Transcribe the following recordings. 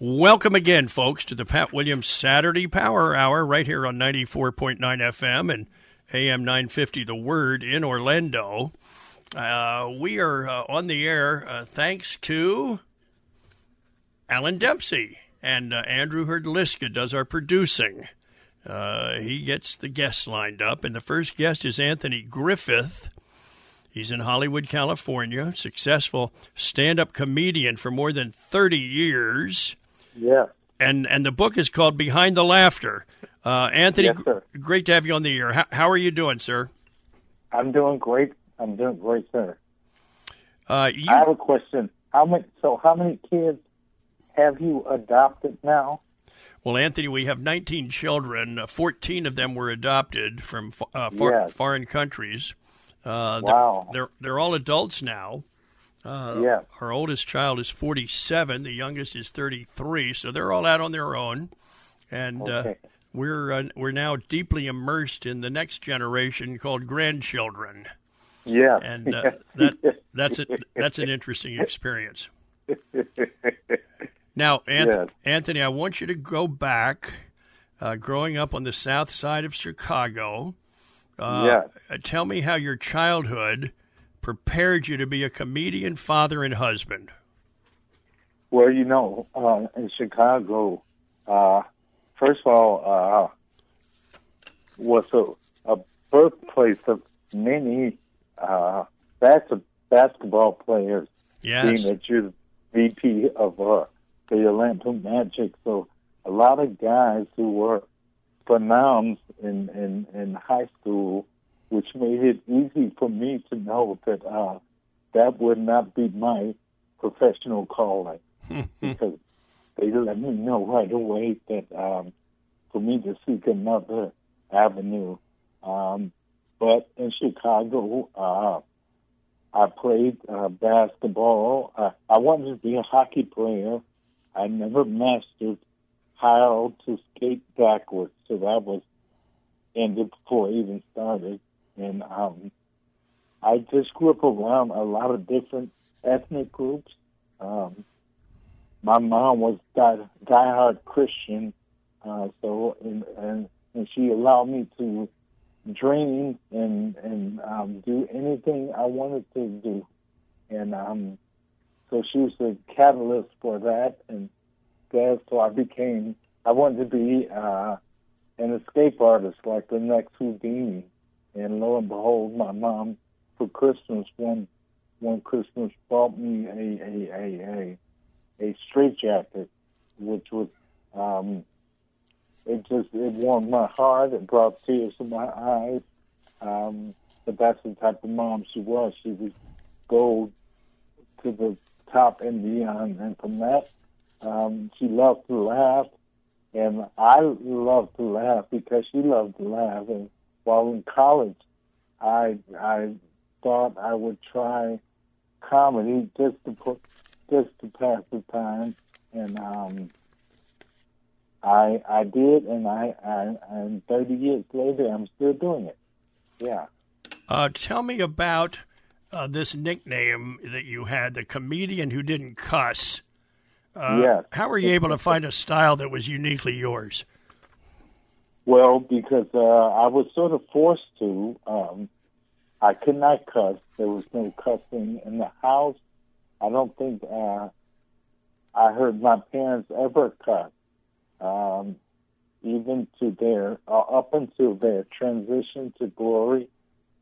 Welcome again, folks, to the Pat Williams Saturday Power Hour right here on 94.9 FM and AM 950 The Word in Orlando. Uh, we are uh, on the air uh, thanks to Alan Dempsey and uh, Andrew Herdliska does our producing. Uh, he gets the guests lined up, and the first guest is Anthony Griffith. He's in Hollywood, California, successful stand-up comedian for more than 30 years. Yeah. And and the book is called Behind the Laughter. Uh, Anthony, Yes, sir. great to have you on the air. How, how are you doing, sir? I'm doing great. I'm doing great, sir. Uh, you, I have a question. How many? So, how many kids have you adopted now? well, Anthony, we have 19 children. Uh, 14 of them were adopted from uh, far, Yes. foreign countries. Uh, they're- Wow. They're, they're all adults now. Uh, Yeah. Our oldest child is 47. The youngest is 33. So they're all out on their own, and uh, we're uh, we're now deeply immersed in the next generation called grandchildren. Yeah. and uh, that that's a, that's an interesting experience. Now, Anth- Yes. Anthony, I want you to go back, uh, growing up on the south side of Chicago. Uh, uh, Tell me how your childhood prepared you to be a comedian, father, and husband. Well, you know, uh, in Chicago, uh, first of all, uh, was a, a birthplace of many uh, bas- basketball players. Yes. Being that you're VP of uh, the Atlanta Magic, so a lot of guys who were pronounced in, in, in high school, which made it easy for me to know that uh, that would not be my professional calling because they let me know right away that um, for me to seek another avenue. Um, but in Chicago, uh, I played uh, basketball. Uh, I wanted to be a hockey player. I never mastered how to skate backwards, so that was ended before I even started. And um, I just grew up around a lot of different ethnic groups. Um, my mom was die, diehard Christian, uh, so and, and and she allowed me to dream and and um, do anything I wanted to do, and um, so she was the catalyst for that, and that so I became I wanted to be uh, an escape artist like the next Houdini, and lo and behold, my mom for Christmas one one Christmas bought me a a a a, a straitjacket, which was um, it just it warmed my heart. It brought tears to my eyes. Um, but that's the type of mom she was. She would go to the top and beyond. And from that, um, she loved to laugh, and I loved to laugh because she loved to laugh. And while in college, I I thought I would try comedy just to put just to pass the time, and um, I I did, and I, I and thirty years later, I'm still doing it. Yeah. Uh, tell me about uh, this nickname that you had, the comedian who didn't cuss. Uh, Yes. How were you able to find a style that was uniquely yours? Well, because uh, I was sort of forced to. Um, I could not cuss. There was no cussing in the house. I don't think uh, I heard my parents ever cuss, um, even to their uh, up until their transition to glory.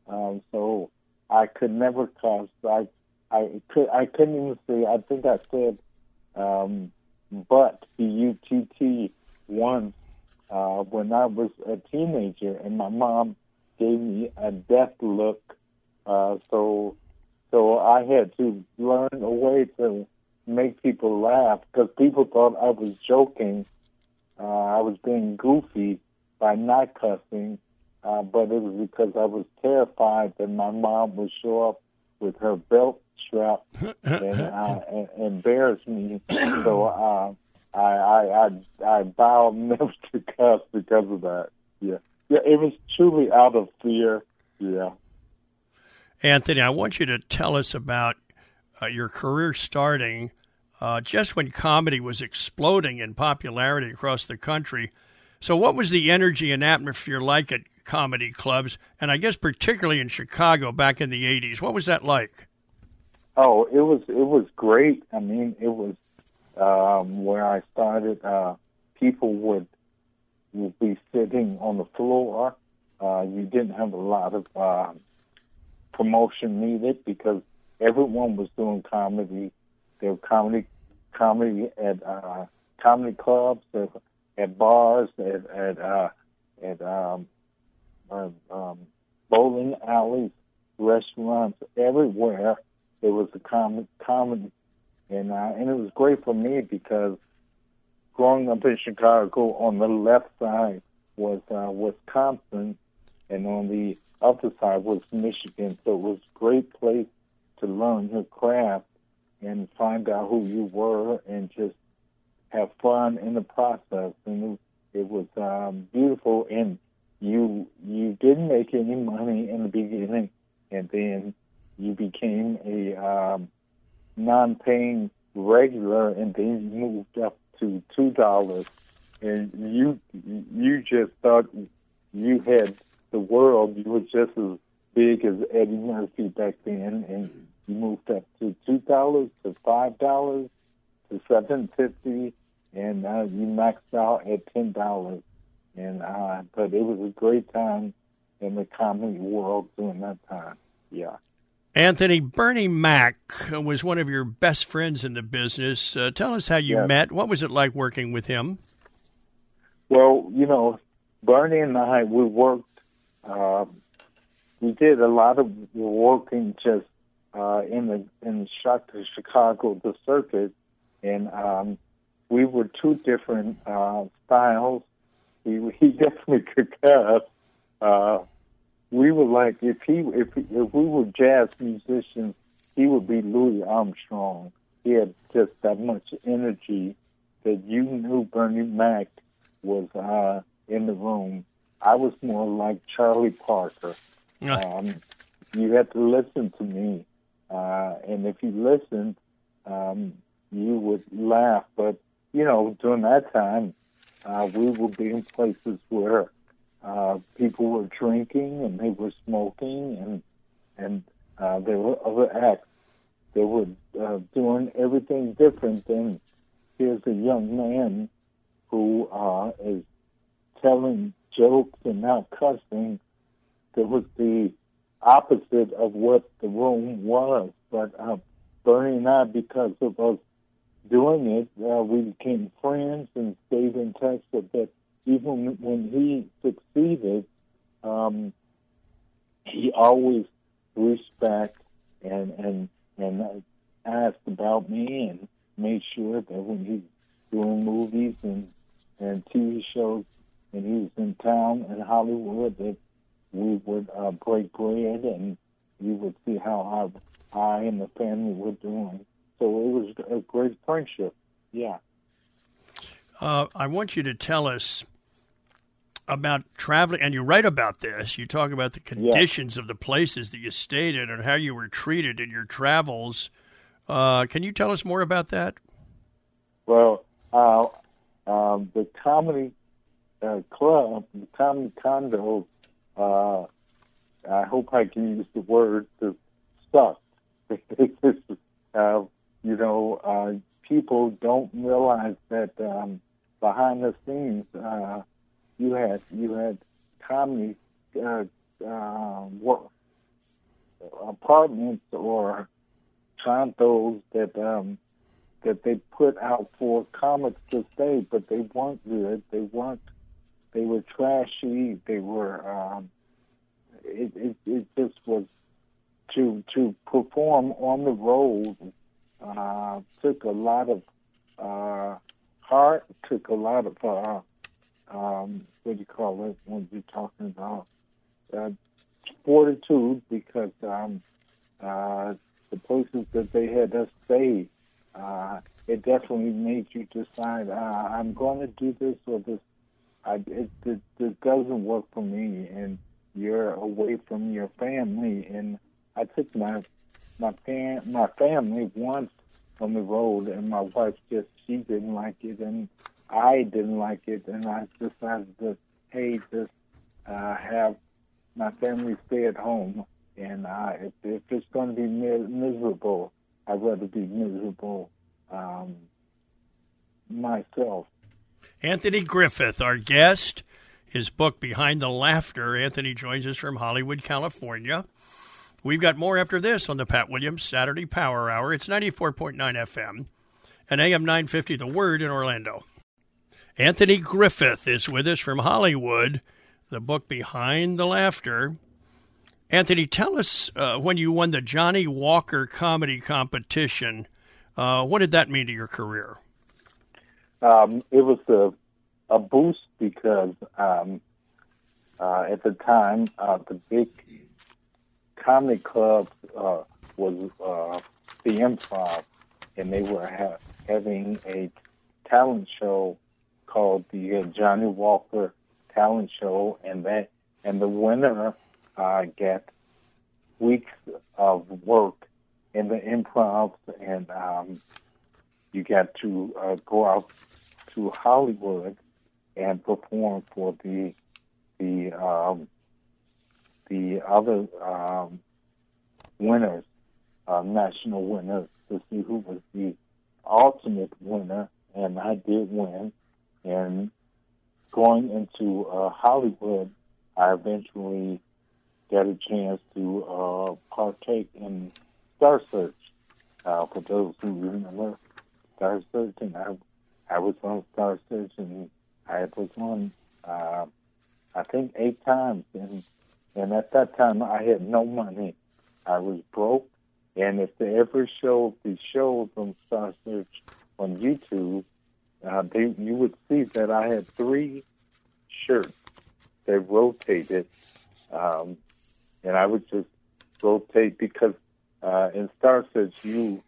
Um, so I could never cuss. I I could I couldn't even say. I think I said, um, "but" b u t t once uh, when I was a teenager, and my mom gave me a death look. Uh, so, so I had to learn a way to make people laugh because people thought I was joking. Uh, I was being goofy by not cussing, uh, but it was because I was terrified that my mom would show up with her belt strap and, uh, and embarrass me. So uh, I, I I I vowed never to cuss because of that. Yeah, yeah, it was truly out of fear. Yeah. Anthony, I want you to tell us about uh, your career starting uh, just when comedy was exploding in popularity across the country. So, what was the energy and atmosphere like at comedy clubs, and I guess particularly in Chicago back in the '80s? What was that like? Oh, it was it was great. I mean, it was um, where I started. Uh, people would would be sitting on the floor. Uh, you didn't have a lot of uh, promotion needed because everyone was doing comedy. There were comedy comedy at uh, comedy clubs, at, at bars, at at, uh, at um, uh, um, bowling alleys, restaurants, everywhere. There was a com- comedy, and uh, and it was great for me because growing up in Chicago, on the left side was uh, Wisconsin, and on the other side was Michigan. So it was a great place to learn your craft and find out who you were and just have fun in the process. And it, it was um, beautiful. And you you didn't make any money in the beginning, and then you became a um, non-paying regular, and then you moved up to two dollars, and you you just thought you had the world. You were just as big as Eddie Murphy back then, and you moved up to two dollars to five dollars to seven fifty, and uh, you maxed out at ten dollars. And uh, but it was a great time in the comedy world during that time. Yeah. Anthony, Bernie Mac was one of your best friends in the business. Uh, tell us how you Yes. met. What was it like working with him? Well, you know, Bernie and I, we worked. Uh, we did a lot of working just uh, in the in the Chicago the circuit, and um, we were two different uh, styles. He he definitely could cuss. We were like if he if if we were jazz musicians, he would be Louis Armstrong. He had just that much energy that you knew Bernie Mac was uh, in the room. I was more like Charlie Parker. Um, you had to listen to me, uh, and if you listened, um, you would laugh. But you know, during that time, uh, we would be in places where uh, people were drinking and they were smoking, and and uh, there were other acts. They were uh, doing everything different. And here's a young man who uh, is telling jokes and not cussing. That was the opposite of what the room was. But uh, Bernie and I, because of us doing it, uh, we became friends and stayed in touch. But that even when he succeeded, um, he always reached back and and and asked about me and made sure that when he's doing movies and and TV shows and he was in town in Hollywood that we would uh, break bread and you would see how I, I and the family were doing. So it was a great friendship. Yeah. Uh, I want you to tell us about traveling, and you write about this. You talk about the conditions of the places that you stayed in and how you were treated in your travels. Uh, can you tell us more about that? Well, uh, um, the comedy uh, club, the comedy condo, uh, I hope I can use the word, the sucked. uh, you know, uh, people don't realize that um, behind the scenes, uh, you had you had comedy uh, uh, work, apartments or condos that um, that they put out for comics to stay, but they weren't good. They weren't. They were trashy. They were. Um, it, it it just was to to perform on the road. uh, took a lot of uh, heart, took a lot of uh, um, what do you call it when you're talking about uh, fortitude because um, uh, the places that they had us stay, uh, it definitely made you decide, uh, I'm going to do this or this. I, it, it, doesn't work for me, and you're away from your family. And I took my my fam- my family once on the road, and my wife just she didn't like it, and I didn't like it, and I decided to hey just uh, have my family stay at home, and uh, if, if it's going to be miserable, I'd rather be miserable um, myself. Anthony Griffith, our guest. His book, Behind the Laughter. Anthony joins us from Hollywood, California. We've got more after this on the Pat Williams Saturday Power Hour. It's 94.9 FM and AM 950 The Word in Orlando. Anthony Griffith is with us from Hollywood, the book Behind the Laughter. Anthony, tell us uh, when you won the Johnnie Walker comedy competition, uh, what did that mean to your career? Um, it was a, a boost because um, uh, at the time, uh, the big comedy club uh, was uh, the improv, and they were ha- having a talent show called the uh, Johnnie Walker Talent Show, and that and the winner uh, get weeks of work in the improv, and um, you got to uh, go out to Hollywood and perform for the the um, the other um, winners, uh, national winners, to see who was the ultimate winner, and I did win. And going into uh, Hollywood, I eventually got a chance to uh, partake in Star Search. Uh, for those who remember Star Search, and I, I was on Star Search, and I was on, uh, I think, eight times, and and at that time I had no money. I was broke, and if they ever showed the shows on Star Search on YouTube, uh, they, you would see that I had three shirts that rotated, um, and I would just rotate because uh, in Star Search you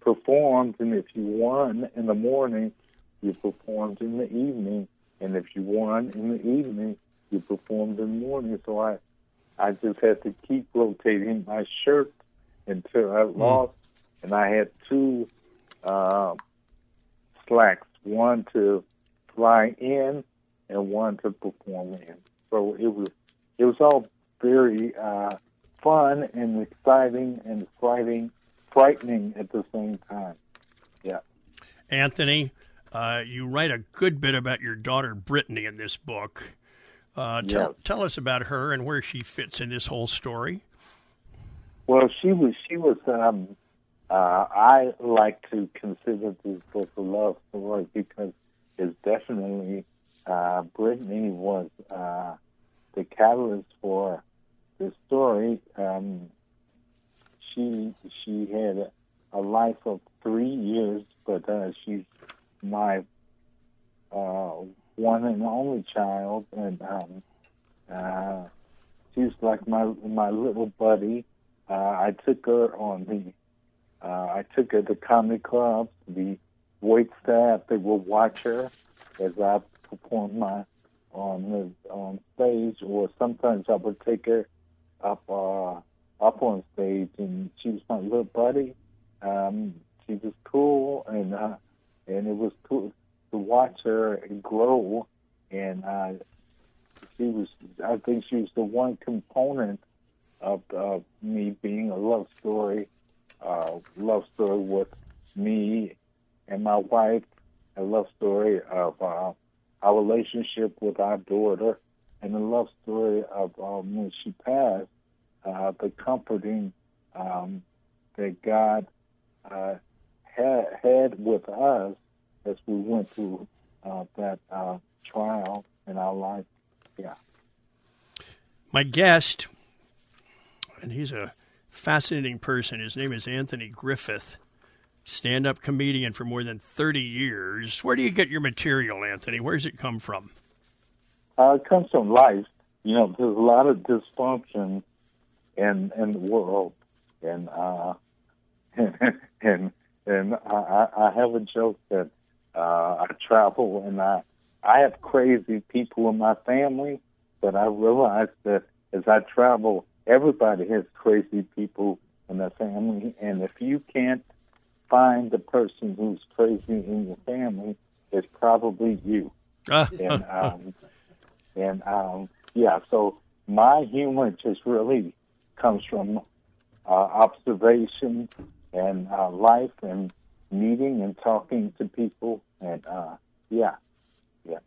performed, and if you won in the morning, you performed in the evening, and if you won in the evening, you performed in the morning. So I, I just had to keep rotating my shirt until I lost, and I had two uh, slacks, one to fly in and one to perform in. So it was it was all very uh, fun and exciting and frightening, frightening at the same time. Yeah. Anthony, uh, you write a good bit about your daughter Brittany in this book. Uh, tell, Yes. tell us about her and where she fits in this whole story. Well, she was she was. Um, uh, I like to consider this book a love story because it's definitely uh, Brittany was uh, the catalyst for the story. Um, she she had a, life of three years, but uh, she's my uh, one and only child, and um, uh, she's like my my little buddy. Uh, I took her on the. Uh, I took her to comedy clubs. The wait staff they would watch her as I performed my on the on stage, or sometimes I would take her up uh, up on stage, and she was my little buddy. Um, she was cool, and uh, and it was cool to watch her grow. And uh, she was, I think, she was the one component of, of me being a love story, uh, love story with me and my wife, a love story of uh, our relationship with our daughter, and a love story of um, when she passed, uh, the comforting um, that God uh, had, had with us as we went through uh, that uh, trial in our life. Yeah. My guest, and he's a fascinating person. His name is Anthony Griffith. stand up comedian for more than 30 years. Where do you get your material, Anthony? Where does it come from? Uh, it comes from life. You know, there's a lot of dysfunction in in the world, and uh, and and I, I have a joke that uh, I travel and I I have crazy people in my family, but I realize that as I travel, everybody has crazy people in their family, and if you can't find the person who's crazy in your family, it's probably you. and um, and um, yeah, so my humor just really comes from uh, observation and uh, life and meeting and talking to people and uh, yeah, yeah.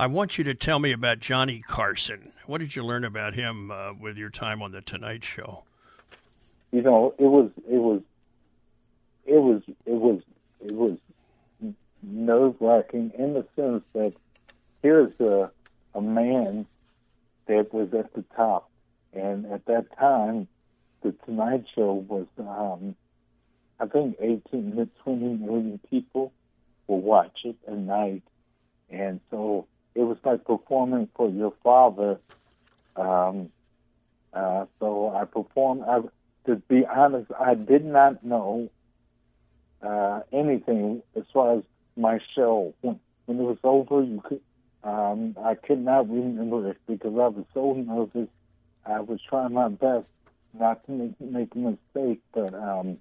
I want you to tell me about Johnny Carson. What did you learn about him uh, with your time on the Tonight Show? You know, it was it was it was it was it was nerve wracking in the sense that here's a a man that was at the top, and at that time, the Tonight Show was um, I think 18 to 20 million people will watch it at night, and so it was like performing for your father. Um, uh, so I performed. I, to be honest, I did not know uh, anything as far as my show. When, when it was over, you could. Um, I could not remember it because I was so nervous. I was trying my best not to make, make a mistake, but um,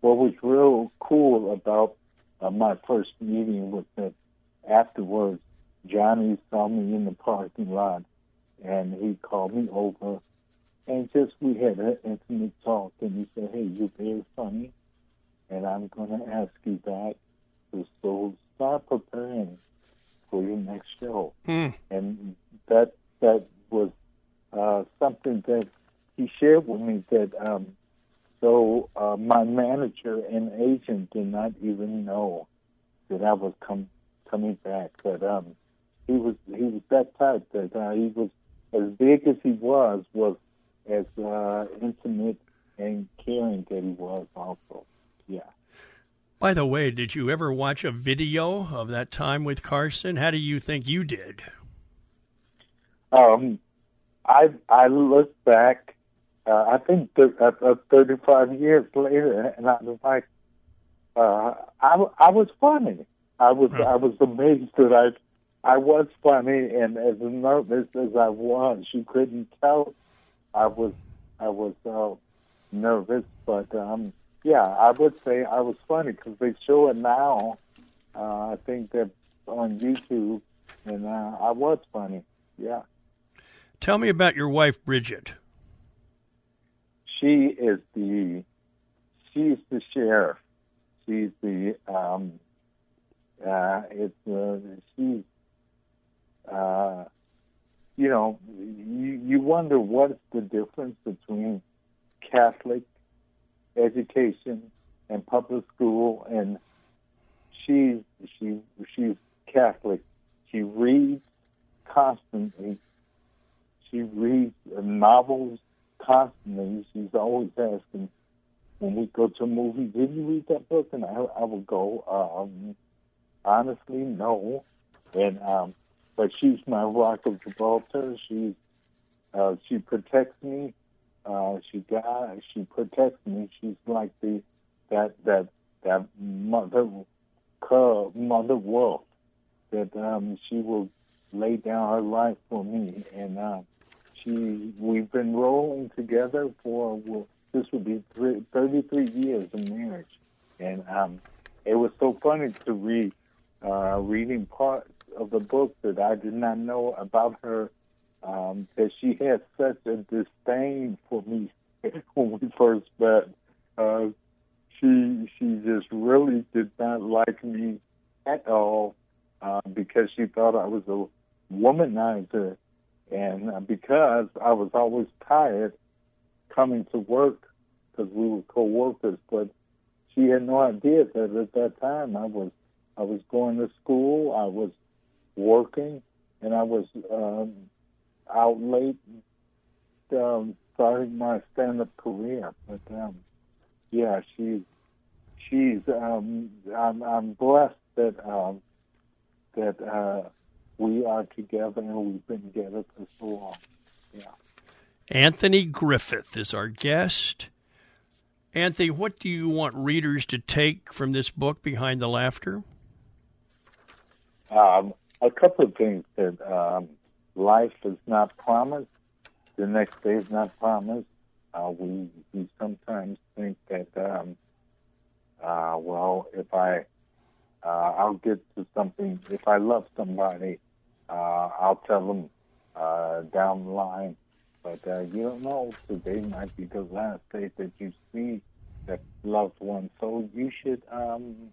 what was real cool about uh, my first meeting was that afterwards, Johnny saw me in the parking lot, and he called me over, and just we had an intimate talk, and he said, "Hey, you're very funny, and I'm going to ask you back, so start preparing for your next show." Hmm. And that that was uh, something that he shared with me that. Um, so uh, my manager and agent did not even know that I was com- coming back. But um, he was he was that type that uh, he was as big as he was was as uh, intimate and caring that he was also. Yeah. By the way, did you ever watch a video of that time with Carson? How do you think you did? Um, I I look back. Uh, I think th- uh, uh, 35 years later, and I was like, uh, I I was funny. I was Huh. I was amazed that I I was funny, and as nervous as I was, you couldn't tell I was I was uh, nervous. But um, yeah, I would say I was funny because they show it now. Uh, I think they're on YouTube, and uh, I was funny. Yeah, Tell me about your wife, Bridget. she is the she's the sheriff. She's the um, uh, it's uh, she's uh, you know you you wonder what's the difference between Catholic education and public school and she's she she's Catholic. She reads constantly. She reads novels constantly. She's always asking when we go to a movie, did you read that book? And I, I would go, um, honestly, no. And um, but she's my rock of Gibraltar. She's uh, she protects me. Uh, she got she protects me. She's like the that that that mother mother wolf that um, she will lay down her life for me. And uh, she we've been rolling together for well, this would be three, 33 years of marriage, and um, it was so funny to read uh, reading parts of the book that I did not know about her. Um, that she had such a disdain for me when we first met. Uh, she she just really did not like me at all uh, because she thought I was a womanizer, and uh, because I was always tired coming to work because we were co-workers. But she had no idea that at that time I was I was going to school, I was working, and I was um, out late um, starting my stand-up career. But um, yeah, she she's um, I'm, I'm blessed that um, that uh, we are together and we've been together for so long. Yeah. Anthony Griffith is our guest. Anthony, what do you want readers to take from this book, Behind the Laughter? Um, a couple of things that um, life is not promised, the next day is not promised. Uh, we, we sometimes think that, um, uh, well, if I, uh, I'll get to something, if I love somebody, uh, I'll tell them uh, down the line. But uh, you don't know, today might be the last day that you see that loved one. So you should, um,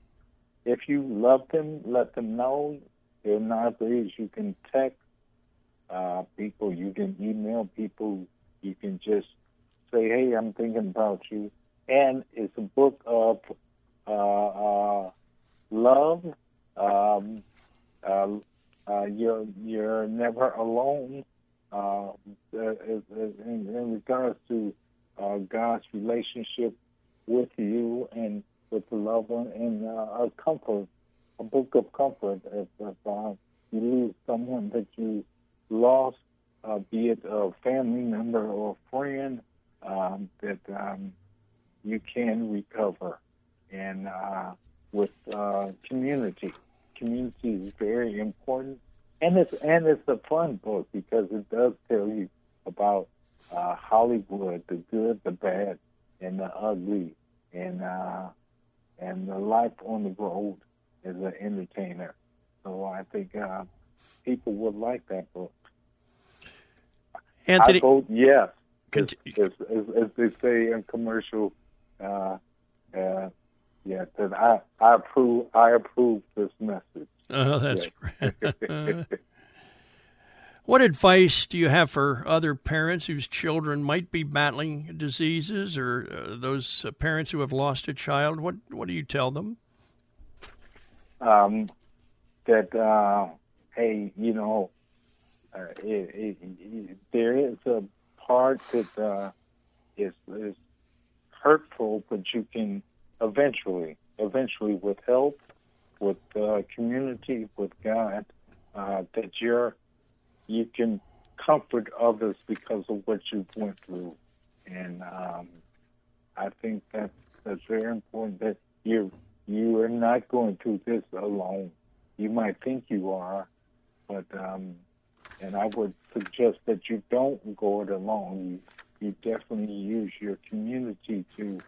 if you love them, let them know. There are nowadays you can text uh, people, you can email people, you can just say, "Hey, I'm thinking about you," and it's a book of uh, uh, love. Um, uh, uh, you're you're never alone. Uh, in, in regards to God's relationship with you and with the loved one, and uh, a comfort, a book of comfort. If, if uh, you lose someone that you lost, uh, be it a family member or a friend, um, that um, you can recover. And uh, with uh, community, community is very important, and it's and it's a fun book because it does tell you about uh, Hollywood, the good, the bad, and the ugly, and uh, and the life on the road as an entertainer. So I think uh, people would like that book. Anthony, I vote yes. As, Cont- as, as, as they say in commercial, uh, uh, yeah, that I, I approve. I approve this message. oh, that's great. what advice do you have for other parents whose children might be battling diseases, or uh, those uh, parents who have lost a child? What What do you tell them? Um, that uh, hey, you know, uh, it, it, it, there is a part that uh, is is hurtful, but you can eventually, eventually, with help, with uh, community, with God, that you're you can comfort others because of what you've went through, and um, I think that that's very important. That you you are not going through this alone. You might think you are, but um, and I would suggest that you don't go it alone. You you definitely use your community to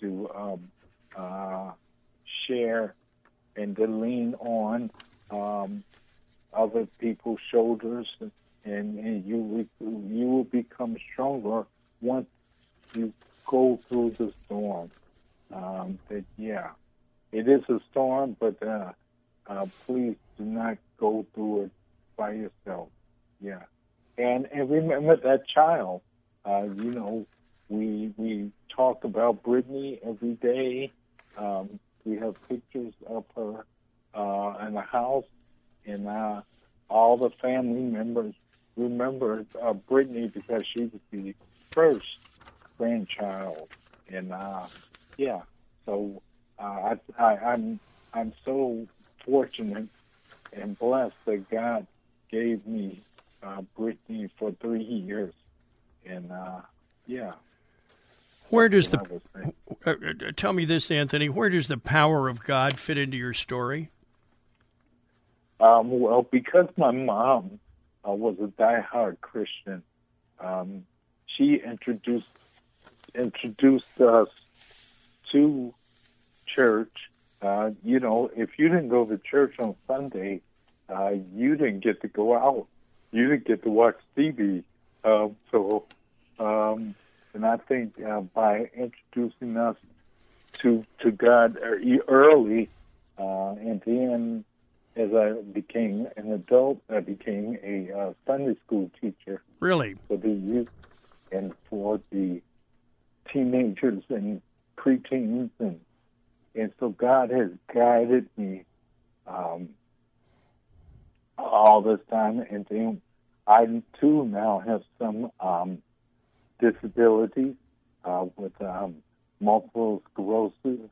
to um, uh, share and to lean on um, other people's shoulders, and, and you you will become stronger once you go through the storm. Um, that yeah, it is a storm, but uh, uh, please do not go through it by yourself. Yeah, and and remember that child. Uh, you know, we we talk about Brittany every day. Um, we have pictures of her uh, in the house, and uh, all the family members remember uh, Brittany because she was the first grandchild, and uh, yeah, so uh, I, I, I'm I'm so fortunate and blessed that God gave me uh, Brittany for three years, and uh, yeah. Where does the I would say. uh, uh, tell me this, Anthony? Where does the power of God fit into your story? Um, well, because my mom uh, was a diehard Christian, um, she introduced introduced us to church. Uh, you know, if you didn't go to church on Sunday, uh, you didn't get to go out. You didn't get to watch TV. Um, so, um, and I think uh, by introducing us to to God early, uh, and then as I became an adult, I became a uh, Sunday school teacher. Really? for the youth and for the teenagers and preteens and and so God has guided me um, all this time. And then I too now have some um, disabilities uh, with um, multiple sclerosis.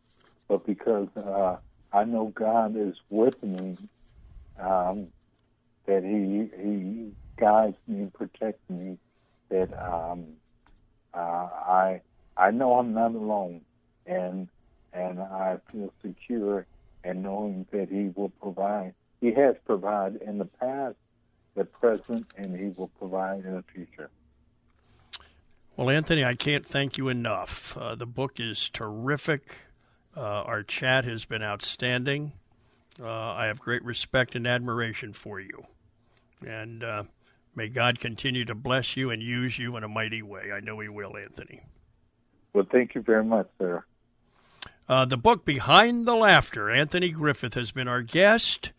But because uh, I know God is with me, um, that He He guides me and protects me. That um, uh, I I know I'm not alone, and and I feel secure in knowing that He will provide. He has provided in the past, the present, and He will provide in the future. Well, Anthony, I can't thank you enough. Uh, the book is terrific. Uh, our chat has been outstanding. Uh, I have great respect and admiration for you. And uh, may God continue to bless you and use you in a mighty way. I know He will, Anthony. Well, thank you very much, sir. Uh, the book Behind the Laughter, Anthony Griffith has been our guest.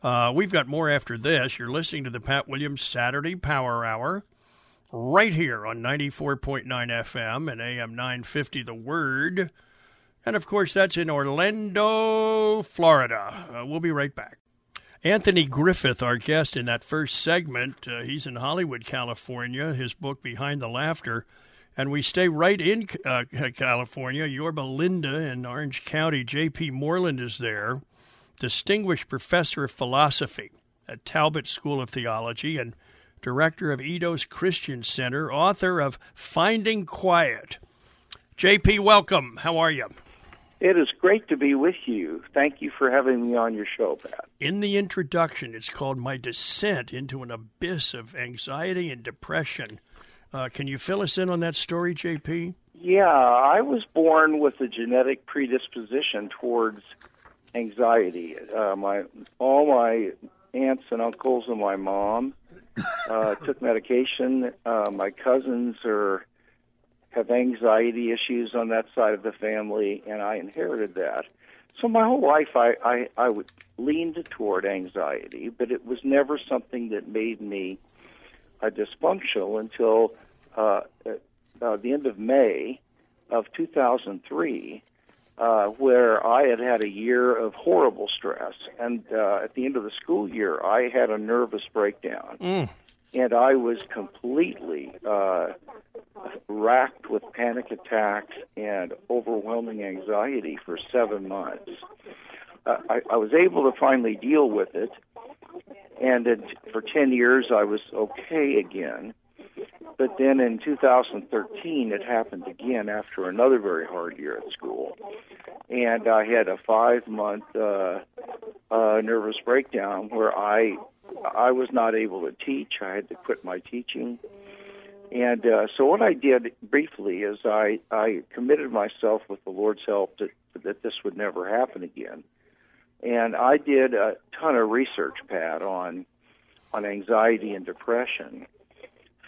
Uh, we've got more after this. You're listening to the Pat Williams Saturday Power Hour right here on 94.9 FM and AM 950 The Word. And of course, that's in Orlando, Florida. Uh, we'll be right back. Anthony Griffith, our guest in that first segment, uh, he's in Hollywood, California. His book, Behind the Laughter. And we stay right in uh, California. Yorba Linda in Orange County. J.P. Moreland is there, distinguished professor of philosophy at Talbot School of Theology and director of Eidos Christian Center, author of Finding Quiet. JP, welcome. How are you? It is great to be with you. Thank you for having me on your show, Pat. In the introduction, it's called My Descent into an Abyss of Anxiety and Depression. Uh, can you fill us in on that story, JP? Yeah, I was born with a genetic predisposition towards anxiety. Uh, my all my aunts and uncles and my mom uh, took medication. Uh, my cousins are have anxiety issues on that side of the family, and I inherited that. So my whole life, I I, I would leaned toward anxiety, but it was never something that made me uh, dysfunctional until uh, uh, the end of May of 2003 uh, where I had had a year of horrible stress. And uh, at the end of the school year, I had a nervous breakdown. Mm. And I was completely uh, racked with panic attacks and overwhelming anxiety for seven months. Uh, I, I was able to finally deal with it. And it, for 10 years, I was okay again. But then in 2013, it happened again after another very hard year at school. And I had a five month uh, uh, nervous breakdown where I I was not able to teach. I had to quit my teaching. And uh, so what I did briefly is I, I committed myself with the Lord's help to, that this would never happen again. And I did a ton of research, Pat, on on anxiety and depression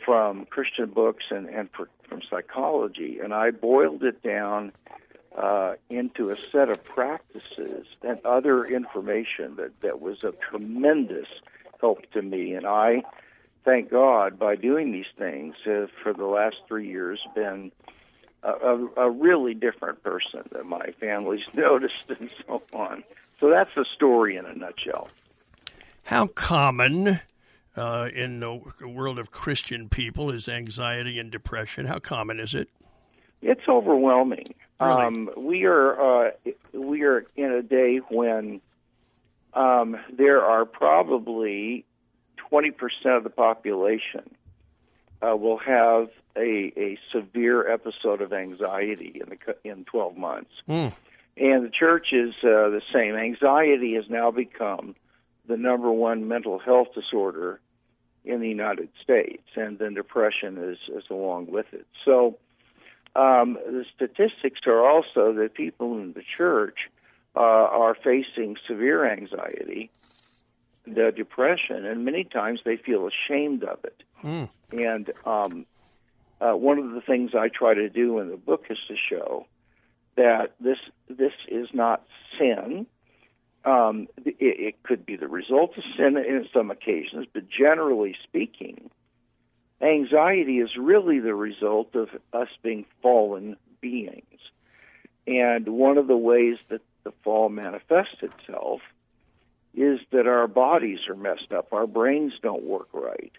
from Christian books and, and for, from psychology, and I boiled it down uh, into a set of practices and other information that, that was of tremendous help to me. And I, thank God, by doing these things, have for the last three years been a, a, a really different person that my family's noticed and so on. So that's the story in a nutshell. How common uh, in the world of Christian people is anxiety and depression. How common is it? It's overwhelming. Really? Um, we are uh, we are in a day when um, there are probably twenty percent of the population uh, will have a, a severe episode of anxiety in the in twelve months, Mm. and the church is uh, the same. Anxiety has now become the number one mental health disorder in the United States, and then depression is, is along with it. So um, the statistics are also that people in the church uh, are facing severe anxiety, the depression, and many times they feel ashamed of it. Mm. And um, uh, one of the things I try to do in the book is to show that this this is not sin. Um, it, it could be the result of sin in some occasions, but generally speaking, anxiety is really the result of us being fallen beings. And one of the ways that the fall manifests itself is that our bodies are messed up, our brains don't work right,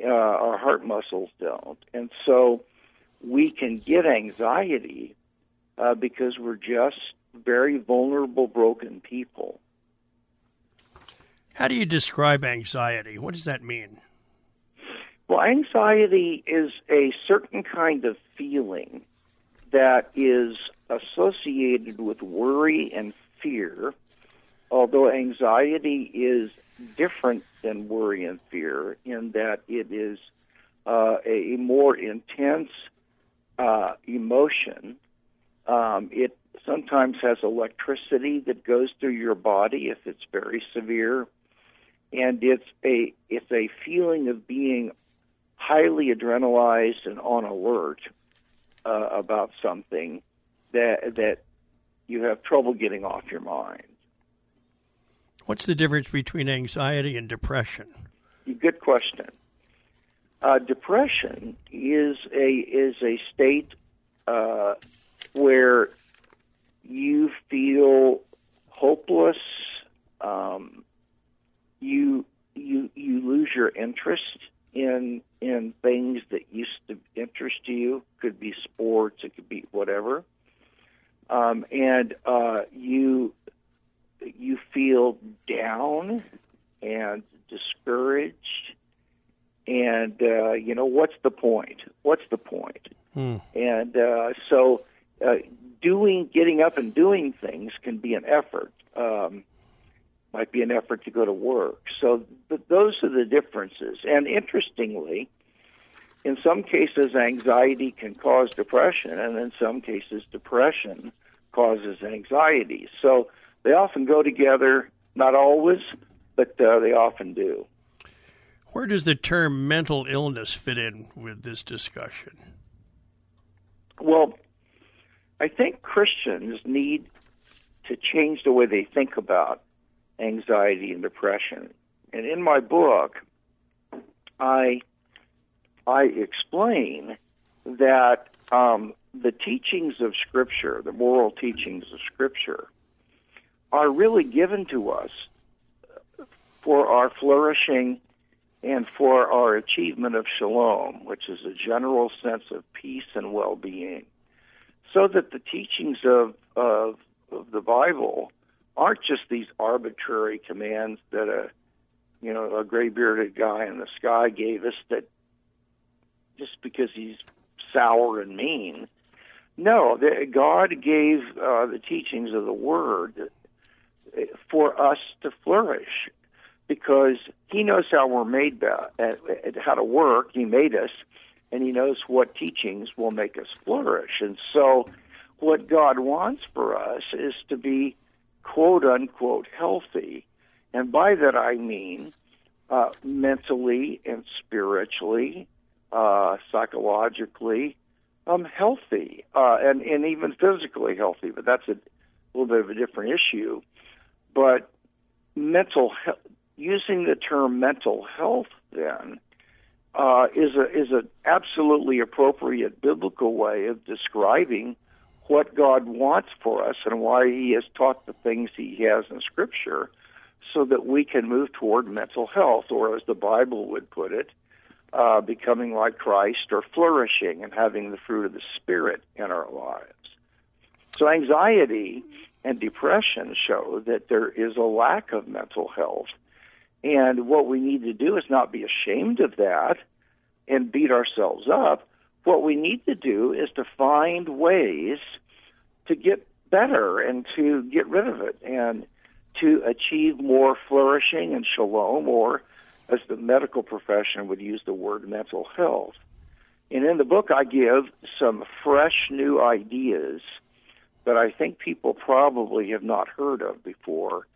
uh, our heart muscles don't. And so we can get anxiety uh, because we're just very vulnerable, broken people. How do you describe anxiety? What does that mean? Well, anxiety is a certain kind of feeling that is associated with worry and fear, although anxiety is different than worry and fear in that it is uh, a more intense uh, emotion. Um, it sometimes has electricity that goes through your body if it's very severe, and it's a it's a feeling of being highly adrenalized and on alert uh, about something that that you have trouble getting off your mind. What's the difference between anxiety and depression? Good question. Uh, depression is a is a state uh, where you feel hopeless. Um, you you you lose your interest in in things that used to interest you. Could be sports. It could be whatever. Um, and uh, you you feel down and discouraged and uh, you know what's the point what's the point Hmm. and uh, so uh, doing getting up and doing things can be an effort um, might be an effort to go to work. So th- those are the differences. And interestingly in some cases anxiety can cause depression and in some cases depression causes anxiety. So they often go together not always but uh, they often do. Where does the term mental illness fit in with this discussion? Well, I think Christians need to change the way they think about anxiety and depression. And in my book, I I explain that um, the teachings of Scripture, the moral teachings of Scripture, are really given to us for our flourishing and for our achievement of shalom, which is a general sense of peace and well-being, so that the teachings of of, of the Bible aren't just these arbitrary commands that a you know a gray-bearded guy in the sky gave us that just because he's sour and mean. No, the, God gave uh, the teachings of the Word for us to flourish because he knows how we're made, uh, how to work. He made us, and he knows what teachings will make us flourish. And so, what God wants for us is to be quote unquote healthy. And by that I mean uh, mentally and spiritually, uh, psychologically, um, healthy, uh, and, and even physically healthy. But that's a little bit of a different issue. But mental health, using the term mental health then uh, is a is an absolutely appropriate biblical way of describing what God wants for us and why He has taught the things He has in Scripture, so that we can move toward mental health, or as the Bible would put it, uh, becoming like Christ or flourishing and having the fruit of the Spirit in our lives. So anxiety and depression show that there is a lack of mental health and what we need to do is not be ashamed of that and beat ourselves up. What we need to do is to find ways to get better and to get rid of it and to achieve more flourishing and shalom, or as the medical profession would use the word, mental health. And in the book, I give some fresh new ideas that I think people probably have not heard of before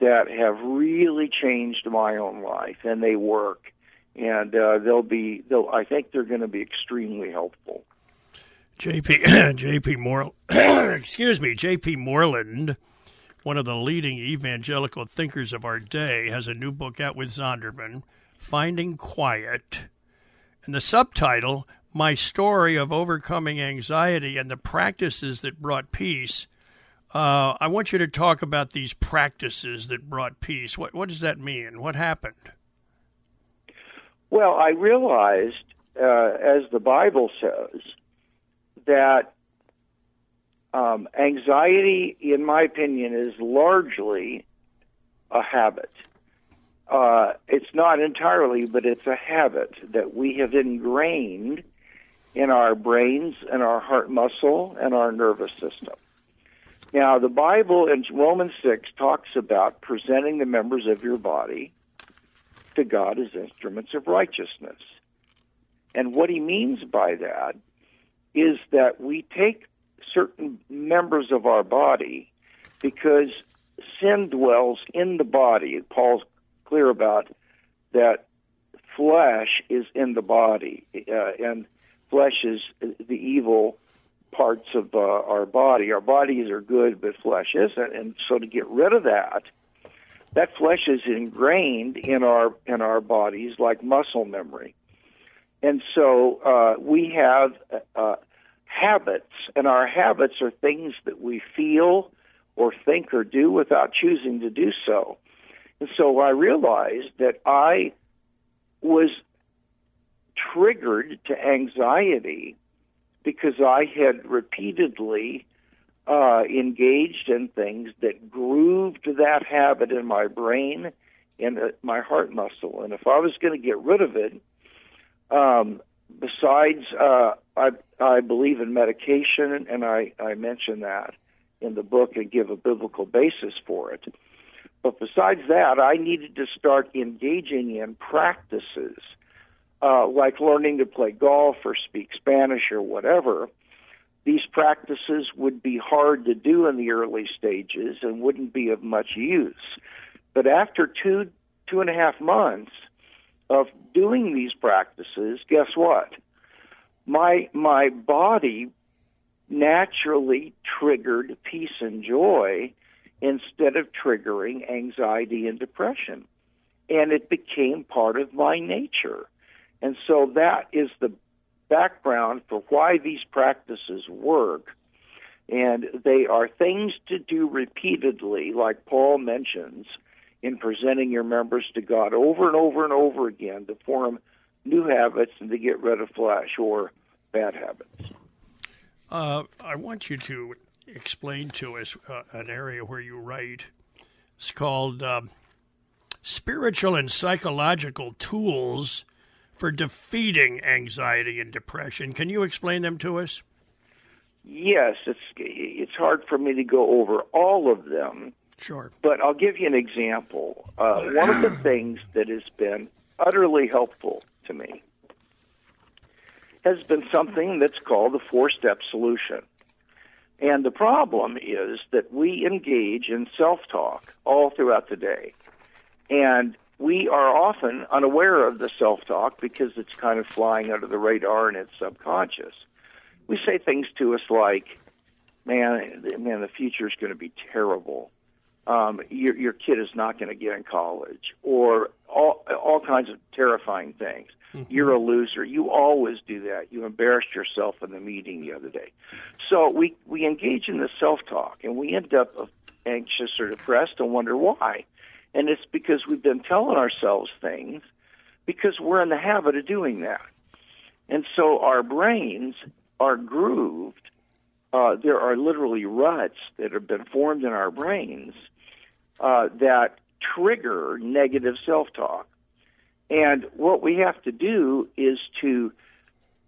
that have really changed my own life, and they work, and uh, they'll be. They'll. I think they're going to be extremely helpful. JP JP Moreland, excuse me, JP Moreland, one of the leading evangelical thinkers of our day, has a new book out with Zondervan, Finding Quiet, and the subtitle "My Story of Overcoming Anxiety and the Practices That Brought Peace." Uh, I want you to talk about these practices that brought peace. What what does that mean? What happened? Well, I realized, uh, as the Bible says, that Um, anxiety, in my opinion, is largely a habit. Uh, it's not entirely, but it's a habit that we have ingrained in our brains and our heart muscle and our nervous system. Now, the Bible in Romans 6 talks about presenting the members of your body to God as instruments of righteousness. And what he means by that is that we take certain members of our body because sin dwells in the body. Paul's clear about that flesh is in the body, uh, and flesh is the evil parts of uh, our body. Our bodies are good, but flesh isn't. And so to get rid of that, that flesh is ingrained in our in our bodies like muscle memory. And so uh, we have uh, habits, and our habits are things that we feel or think or do without choosing to do so. And so I realized that I was triggered to anxiety because I had repeatedly uh, engaged in things that grooved that habit in my brain and uh, my heart muscle. And if I was going to get rid of it, um, besides, uh, I, I believe in medication, and I, I mention that in the book and give a biblical basis for it. But besides that, I needed to start engaging in practices uh, like learning to play golf or speak Spanish or whatever. These practices would be hard to do in the early stages and wouldn't be of much use. But after two, two and a half months of doing these practices, guess what? My, my body naturally triggered peace and joy instead of triggering anxiety and depression. And it became part of my nature. And so that is the background for why these practices work. And they are things to do repeatedly, like Paul mentions, in presenting your members to God over and over and over again to form new habits and to get rid of flesh or bad habits. Uh, I want you to explain to us uh, an area where you write. It's called um, Spiritual and Psychological Tools for Defeating Anxiety and Depression. Can you explain them to us? Yes, it's it's hard for me to go over all of them. Sure. But I'll give you an example. Uh, one of the things that has been utterly helpful to me has been something that's called the four step solution. And the problem is that we engage in self talk all throughout the day. And we are often unaware of the self talk because it's kind of flying under the radar and it's subconscious. We say things to us like, man, man, the future is going to be terrible. Um, your, your kid is not going to get in college, or all, all kinds of terrifying things. Mm-hmm. You're a loser. You always do that. You embarrassed yourself in the meeting the other day. So we we engage in the self talk, and we end up anxious or depressed and wonder why. And it's because we've been telling ourselves things because we're in the habit of doing that. And so our brains are grooved. Uh, there are literally ruts that have been formed in our brains uh, that trigger negative self talk. And what we have to do is to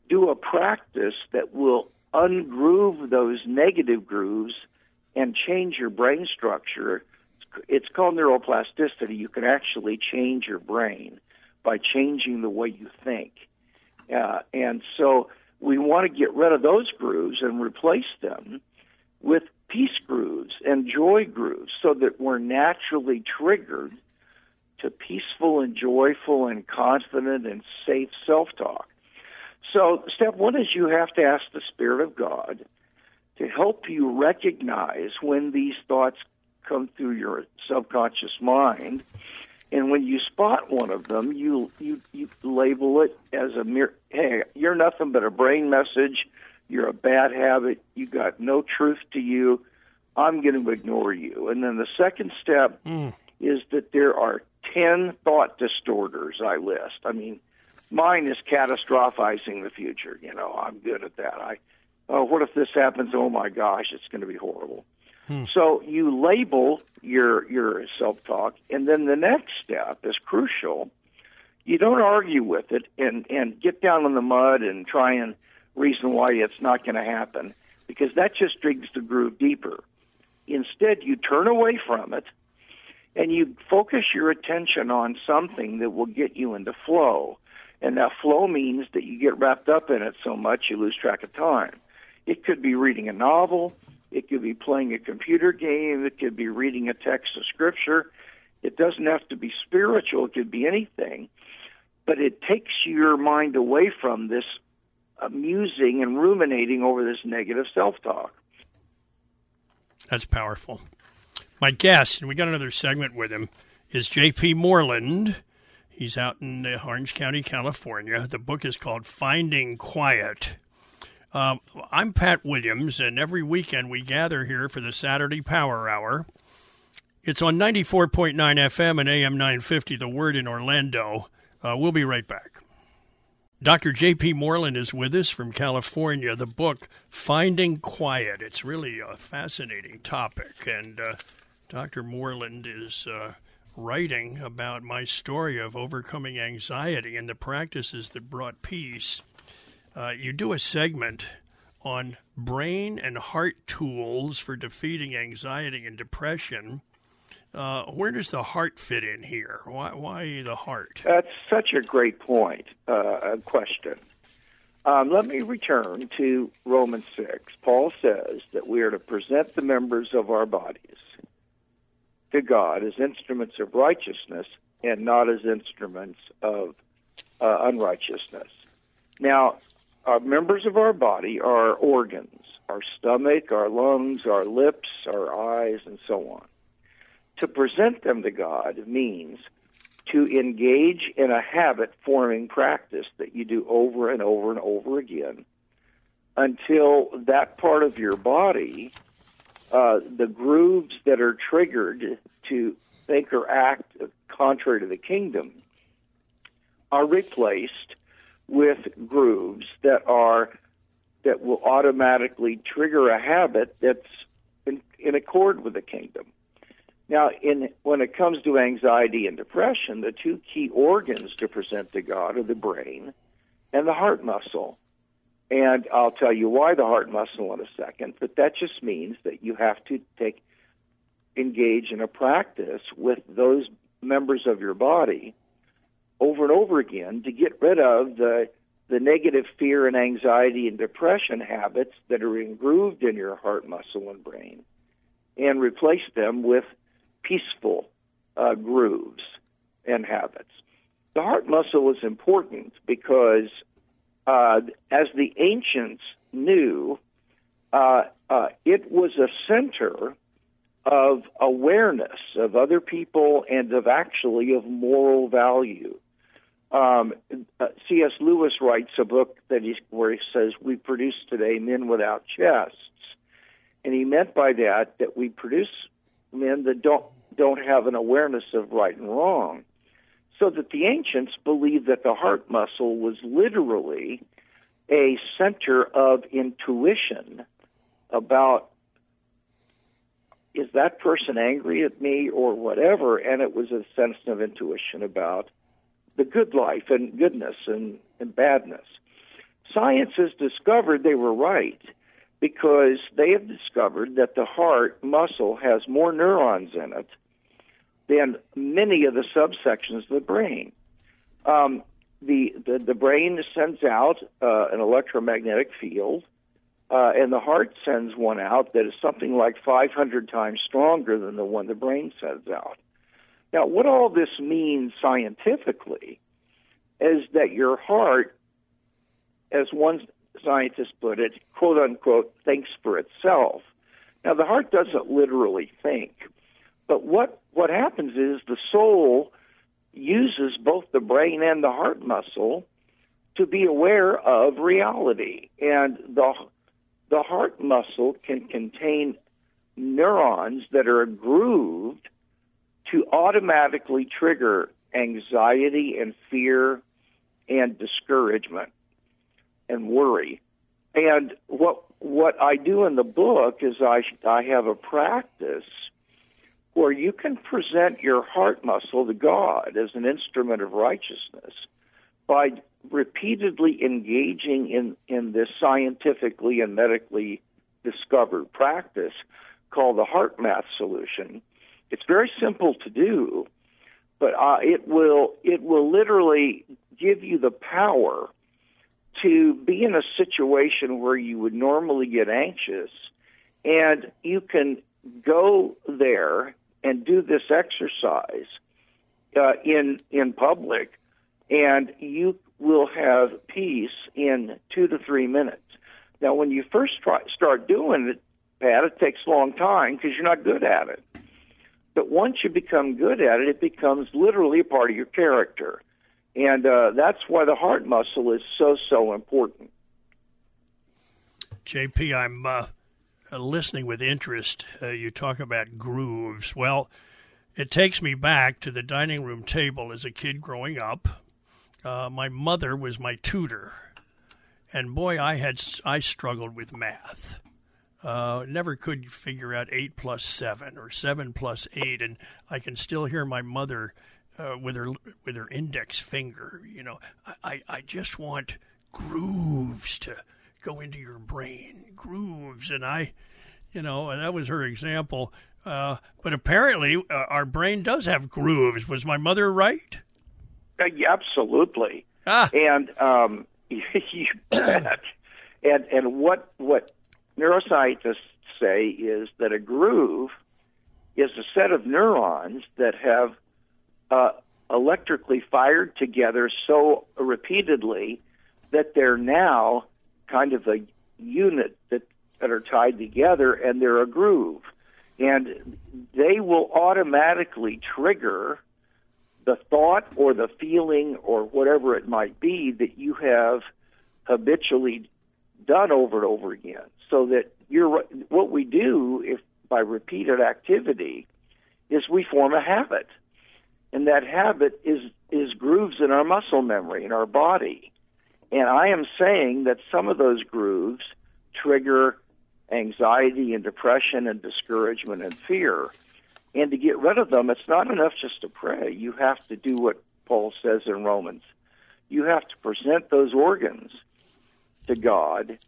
do a practice that will ungroove those negative grooves and change your brain structure. It's called neuroplasticity. You can actually change your brain by changing the way you think. Uh, and so we want to get rid of those grooves and replace them with peace grooves and joy grooves so that we're naturally triggered to peaceful and joyful and confident and safe self talk. So, step one is you have to ask the Spirit of God to help you recognize when these thoughts come through your subconscious mind. And when you spot one of them, you, you, you label it as a mere, hey, you're nothing but a brain message. You're a bad habit. You got no truth to you. I'm going to ignore you. And then the second step mm. is that there are 10 thought distorters I list. I mean, mine is catastrophizing the future. You know, I'm good at that. I, oh, what if this happens? Oh my gosh, it's going to be horrible. Hmm. So you label your your self talk, and then the next step is crucial. You don't argue with it and and get down in the mud and try and reason why it's not going to happen because that just digs the groove deeper. Instead, you turn away from it and you focus your attention on something that will get you into flow. And that flow means that you get wrapped up in it so much you lose track of time. It could be reading a novel, it could be playing a computer game, it could be reading a text of scripture. It doesn't have to be spiritual, it could be anything. But it takes your mind away from this musing and ruminating over this negative self talk. That's powerful. My guest, and we got another segment with him, is J.P. Moreland. He's out in uh, Orange County, California. The book is called Finding Quiet. Um, I'm Pat Williams, and every weekend we gather here for the Saturday Power Hour. It's on 94.9 FM and AM 950, The Word in Orlando. Uh, we'll be right back. Dr. J.P. Moreland is with us from California. The book, Finding Quiet. It's really a fascinating topic. And uh, Dr. Moreland is uh, writing about my story of overcoming anxiety and the practices that brought peace. Uh, you do a segment on brain and heart tools for defeating anxiety and depression. Uh, where does the heart fit in here? Why, why the heart? That's such a great point, uh, question. Um, let me return to Romans 6. Paul says that we are to present the members of our bodies to God as instruments of righteousness and not as instruments of uh, unrighteousness. Now, our members of our body are organs our stomach, our lungs, our lips, our eyes, and so on. To present them to God means to engage in a habit forming practice that you do over and over and over again until that part of your body, uh, the grooves that are triggered to think or act contrary to the kingdom, are replaced with grooves that are that will automatically trigger a habit that's in, in accord with the kingdom. Now, in when it comes to anxiety and depression, the two key organs to present to God are the brain and the heart muscle. And I'll tell you why the heart muscle in a second, but that just means that you have to take engage in a practice with those members of your body over and over again to get rid of the the negative fear and anxiety and depression habits that are engrooved in your heart muscle and brain and replace them with peaceful uh, grooves and habits. The heart muscle is important because, uh, as the ancients knew, uh, uh, it was a center of awareness of other people and of actually of moral value. Um, uh, C.S. Lewis writes a book that he's, where he says, "We produce today men without chests," and he meant by that that we produce men that don't don't have an awareness of right and wrong. So that the ancients believed that the heart muscle was literally a center of intuition about is that person angry at me or whatever, and it was a sense of intuition about the good life and goodness and, and badness. Science has discovered they were right because they have discovered that the heart muscle has more neurons in it than many of the subsections of the brain. Um, the, the, the brain sends out uh, an electromagnetic field, uh, and the heart sends one out that is something like 500 times stronger than the one the brain sends out. Now, what all this means scientifically is that your heart, as one scientist put it, quote unquote, thinks for itself. Now, the heart doesn't literally think, but what, what happens is the soul uses both the brain and the heart muscle to be aware of reality. And the, the heart muscle can contain neurons that are grooved to automatically trigger anxiety and fear and discouragement and worry and what what I do in the book is I I have a practice where you can present your heart muscle to God as an instrument of righteousness by repeatedly engaging in in this scientifically and medically discovered practice called the HeartMath solution. It's very simple to do, but uh, it will it will literally give you the power to be in a situation where you would normally get anxious, and you can go there and do this exercise uh, in in public, and you will have peace in two to three minutes. Now, when you first try, start doing it, Pat, it takes a long time because you're not good at it. But once you become good at it, it becomes literally a part of your character. And uh, that's why the heart muscle is so, so important. JP, I'm uh, listening with interest. Uh, you talk about grooves. Well, it takes me back to the dining room table as a kid growing up. Uh, my mother was my tutor, and boy, I had I struggled with math. Uh, never could figure out eight plus seven or seven plus eight, and I can still hear my mother uh, with her with her index finger. You know, I I just want grooves to go into your brain, grooves, and I, you know, and that was her example. Uh, but apparently, uh, our brain does have grooves. Was my mother right? Uh, yeah, absolutely. Ah. And um, you bet. and and what what neuroscientists say is that a groove is a set of neurons that have uh, electrically fired together so repeatedly that they're now kind of a unit that, that are tied together and they're a groove. And they will automatically trigger the thought or the feeling or whatever it might be that you have habitually done over and over again. So that you're what we do if by repeated activity is we form a habit and that habit is is grooves in our muscle memory in our body. And I am saying that some of those grooves trigger anxiety and depression and discouragement and fear. And to get rid of them, it's not enough just to pray. You have to do what Paul says in Romans. You have to present those organs to God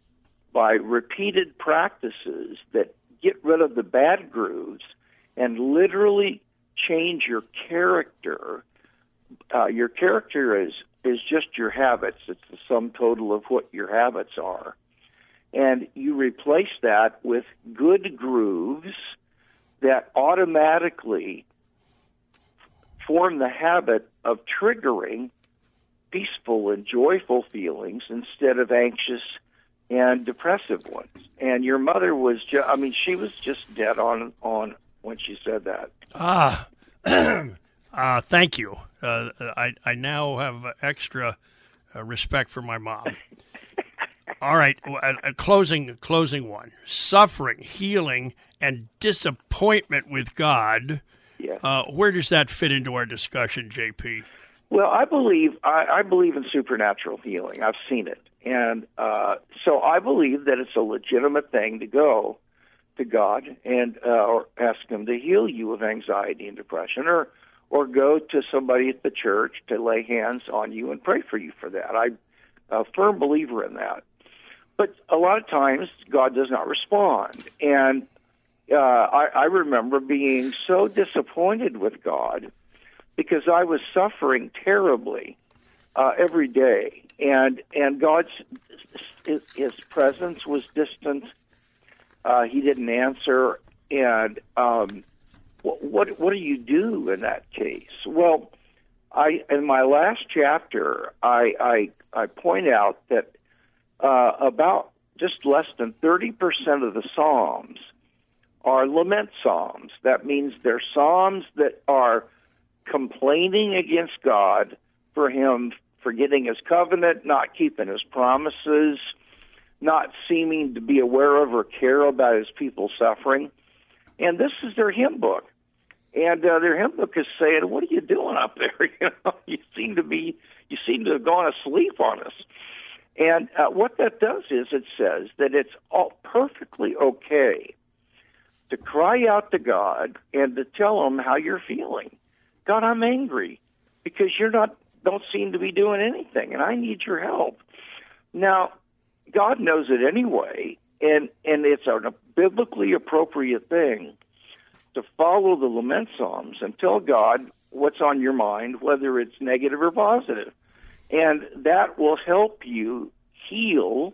by repeated practices that get rid of the bad grooves and literally change your character. Uh, your character is is just your habits. It's the sum total of what your habits are, and you replace that with good grooves that automatically form the habit of triggering peaceful and joyful feelings instead of anxious and depressive ones. And your mother was just, I mean, she was just dead on on when she said that. Ah, uh, thank you. Uh, I I now have extra uh, respect for my mom. All right, a, a closing closing one: suffering, healing, and disappointment with God. Yes. Uh, where does that fit into our discussion, JP? Well, I believe I, I believe in supernatural healing. I've seen it, and uh, so I believe that it's a legitimate thing to go to God and uh, or ask Him to heal you of anxiety and depression, or or go to somebody at the church to lay hands on you and pray for you for that. I'm a firm believer in that. But a lot of times God does not respond, and uh, I, I remember being so disappointed with God because I was suffering terribly uh, every day, and and God's his, presence was distant uh, he didn't answer, and um, what, what what do you do in that case? Well, I in my last chapter, I I, I point out that uh, about just less than thirty percent of the psalms are lament psalms. That means they're psalms that are complaining against God for him forgetting his covenant, not keeping his promises, not seeming to be aware of or care about his people suffering. And this is their hymn book. And uh, their hymn book is saying, "What are you doing up there? You know, you seem to be, you seem to have gone asleep on us." And uh, what that does is it says that it's all perfectly okay to cry out to God and to tell him how you're feeling. God, I'm angry because you're not don't seem to be doing anything and I need your help. Now, God knows it anyway, and and it's a biblically appropriate thing to follow the lament psalms and tell God what's on your mind, whether it's negative or positive. And that will help you heal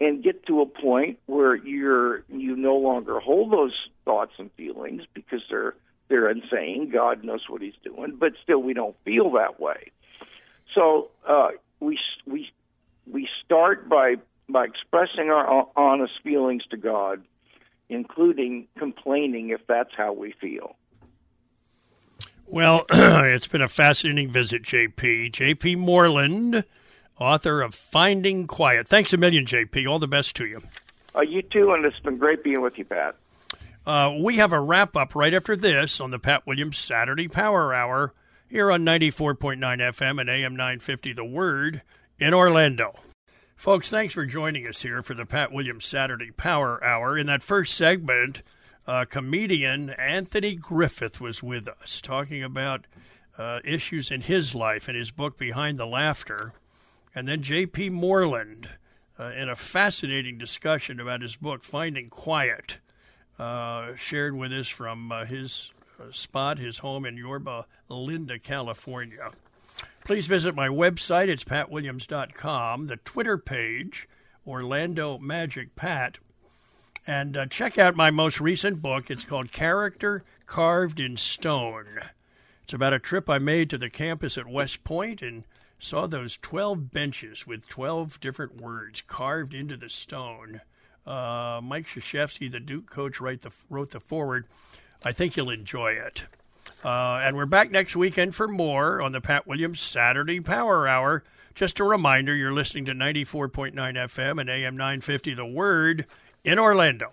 and get to a point where you're you no longer hold those thoughts and feelings because they're they're insane. God knows what He's doing, but still we don't feel that way. So uh, we we we start by by expressing our honest feelings to God, including complaining if that's how we feel. Well, it's been a fascinating visit, JP. JP Moreland, author of Finding Quiet. Thanks a million, JP. All the best to you. Uh, you too, and it's been great being with you, Pat. Uh, we have a wrap up right after this on the Pat Williams Saturday Power Hour here on 94.9 FM and AM 950 The Word in Orlando. Folks, thanks for joining us here for the Pat Williams Saturday Power Hour. In that first segment, uh, comedian Anthony Griffith was with us talking about uh, issues in his life in his book Behind the Laughter. And then J.P. Moreland uh, in a fascinating discussion about his book Finding Quiet, uh, shared with us from uh, his spot, his home in Yorba Linda, California. Please visit my website. It's patwilliams.com, the Twitter page, Orlando Magic Pat, and uh, check out my most recent book. It's called Character Carved in Stone. It's about a trip I made to the campus at West Point and saw those 12 benches with 12 different words carved into the stone. Uh, Mike Krzyzewski, the Duke coach, the, wrote the foreword. I think you'll enjoy it. Uh, and we're back next weekend for more on the Pat Williams Saturday Power Hour. Just a reminder you're listening to 94.9 FM and AM 950 The Word in Orlando.